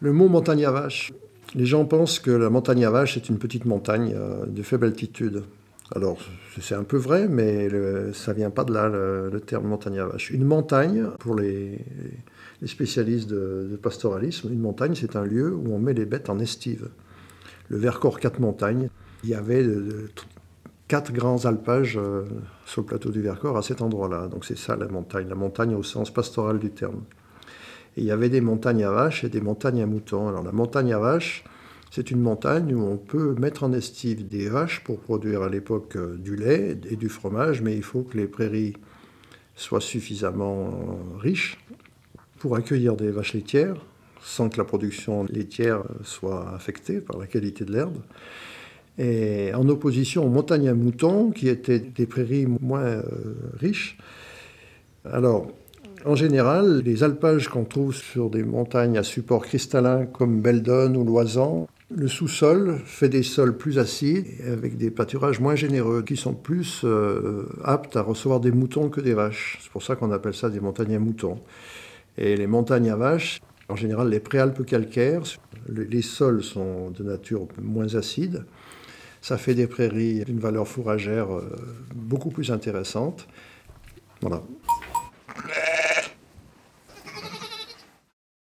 Le mot montagne à vache. Les gens pensent que la montagne à vache est une petite montagne euh, de faible altitude. Alors, c'est un peu vrai, mais le, ça vient pas de là, le, terme montagne à vache. Une montagne, pour les, spécialistes de, pastoralisme, une montagne, c'est un lieu où on met les bêtes en estive. Le Vercors quatre montagnes, il y avait quatre grands alpages euh, sur le plateau du Vercors à cet endroit-là. Donc c'est ça la montagne, la montagne au sens pastoral du terme. Il y avait des montagnes à vaches et des montagnes à moutons. Alors la montagne à vaches, c'est une montagne où on peut mettre en estive des vaches pour produire à l'époque euh, du lait et du fromage, mais il faut que les prairies soient suffisamment euh, riches pour accueillir des vaches laitières sans que la production laitière soit affectée par la qualité de l'herbe. Et en opposition aux montagnes à moutons, qui étaient des prairies moins euh, riches. Alors, en général, les alpages qu'on trouve sur des montagnes à support cristallin comme Beldon ou Loisan, le sous-sol fait des sols plus acides avec des pâturages moins généreux qui sont plus euh, aptes à recevoir des moutons que des vaches. C'est pour ça qu'on appelle ça des montagnes à moutons. Et les montagnes à vaches, en général, les préalpes calcaires, les sols sont de nature moins acide. Ça fait des prairies d'une valeur fourragère euh, beaucoup plus intéressante. Voilà.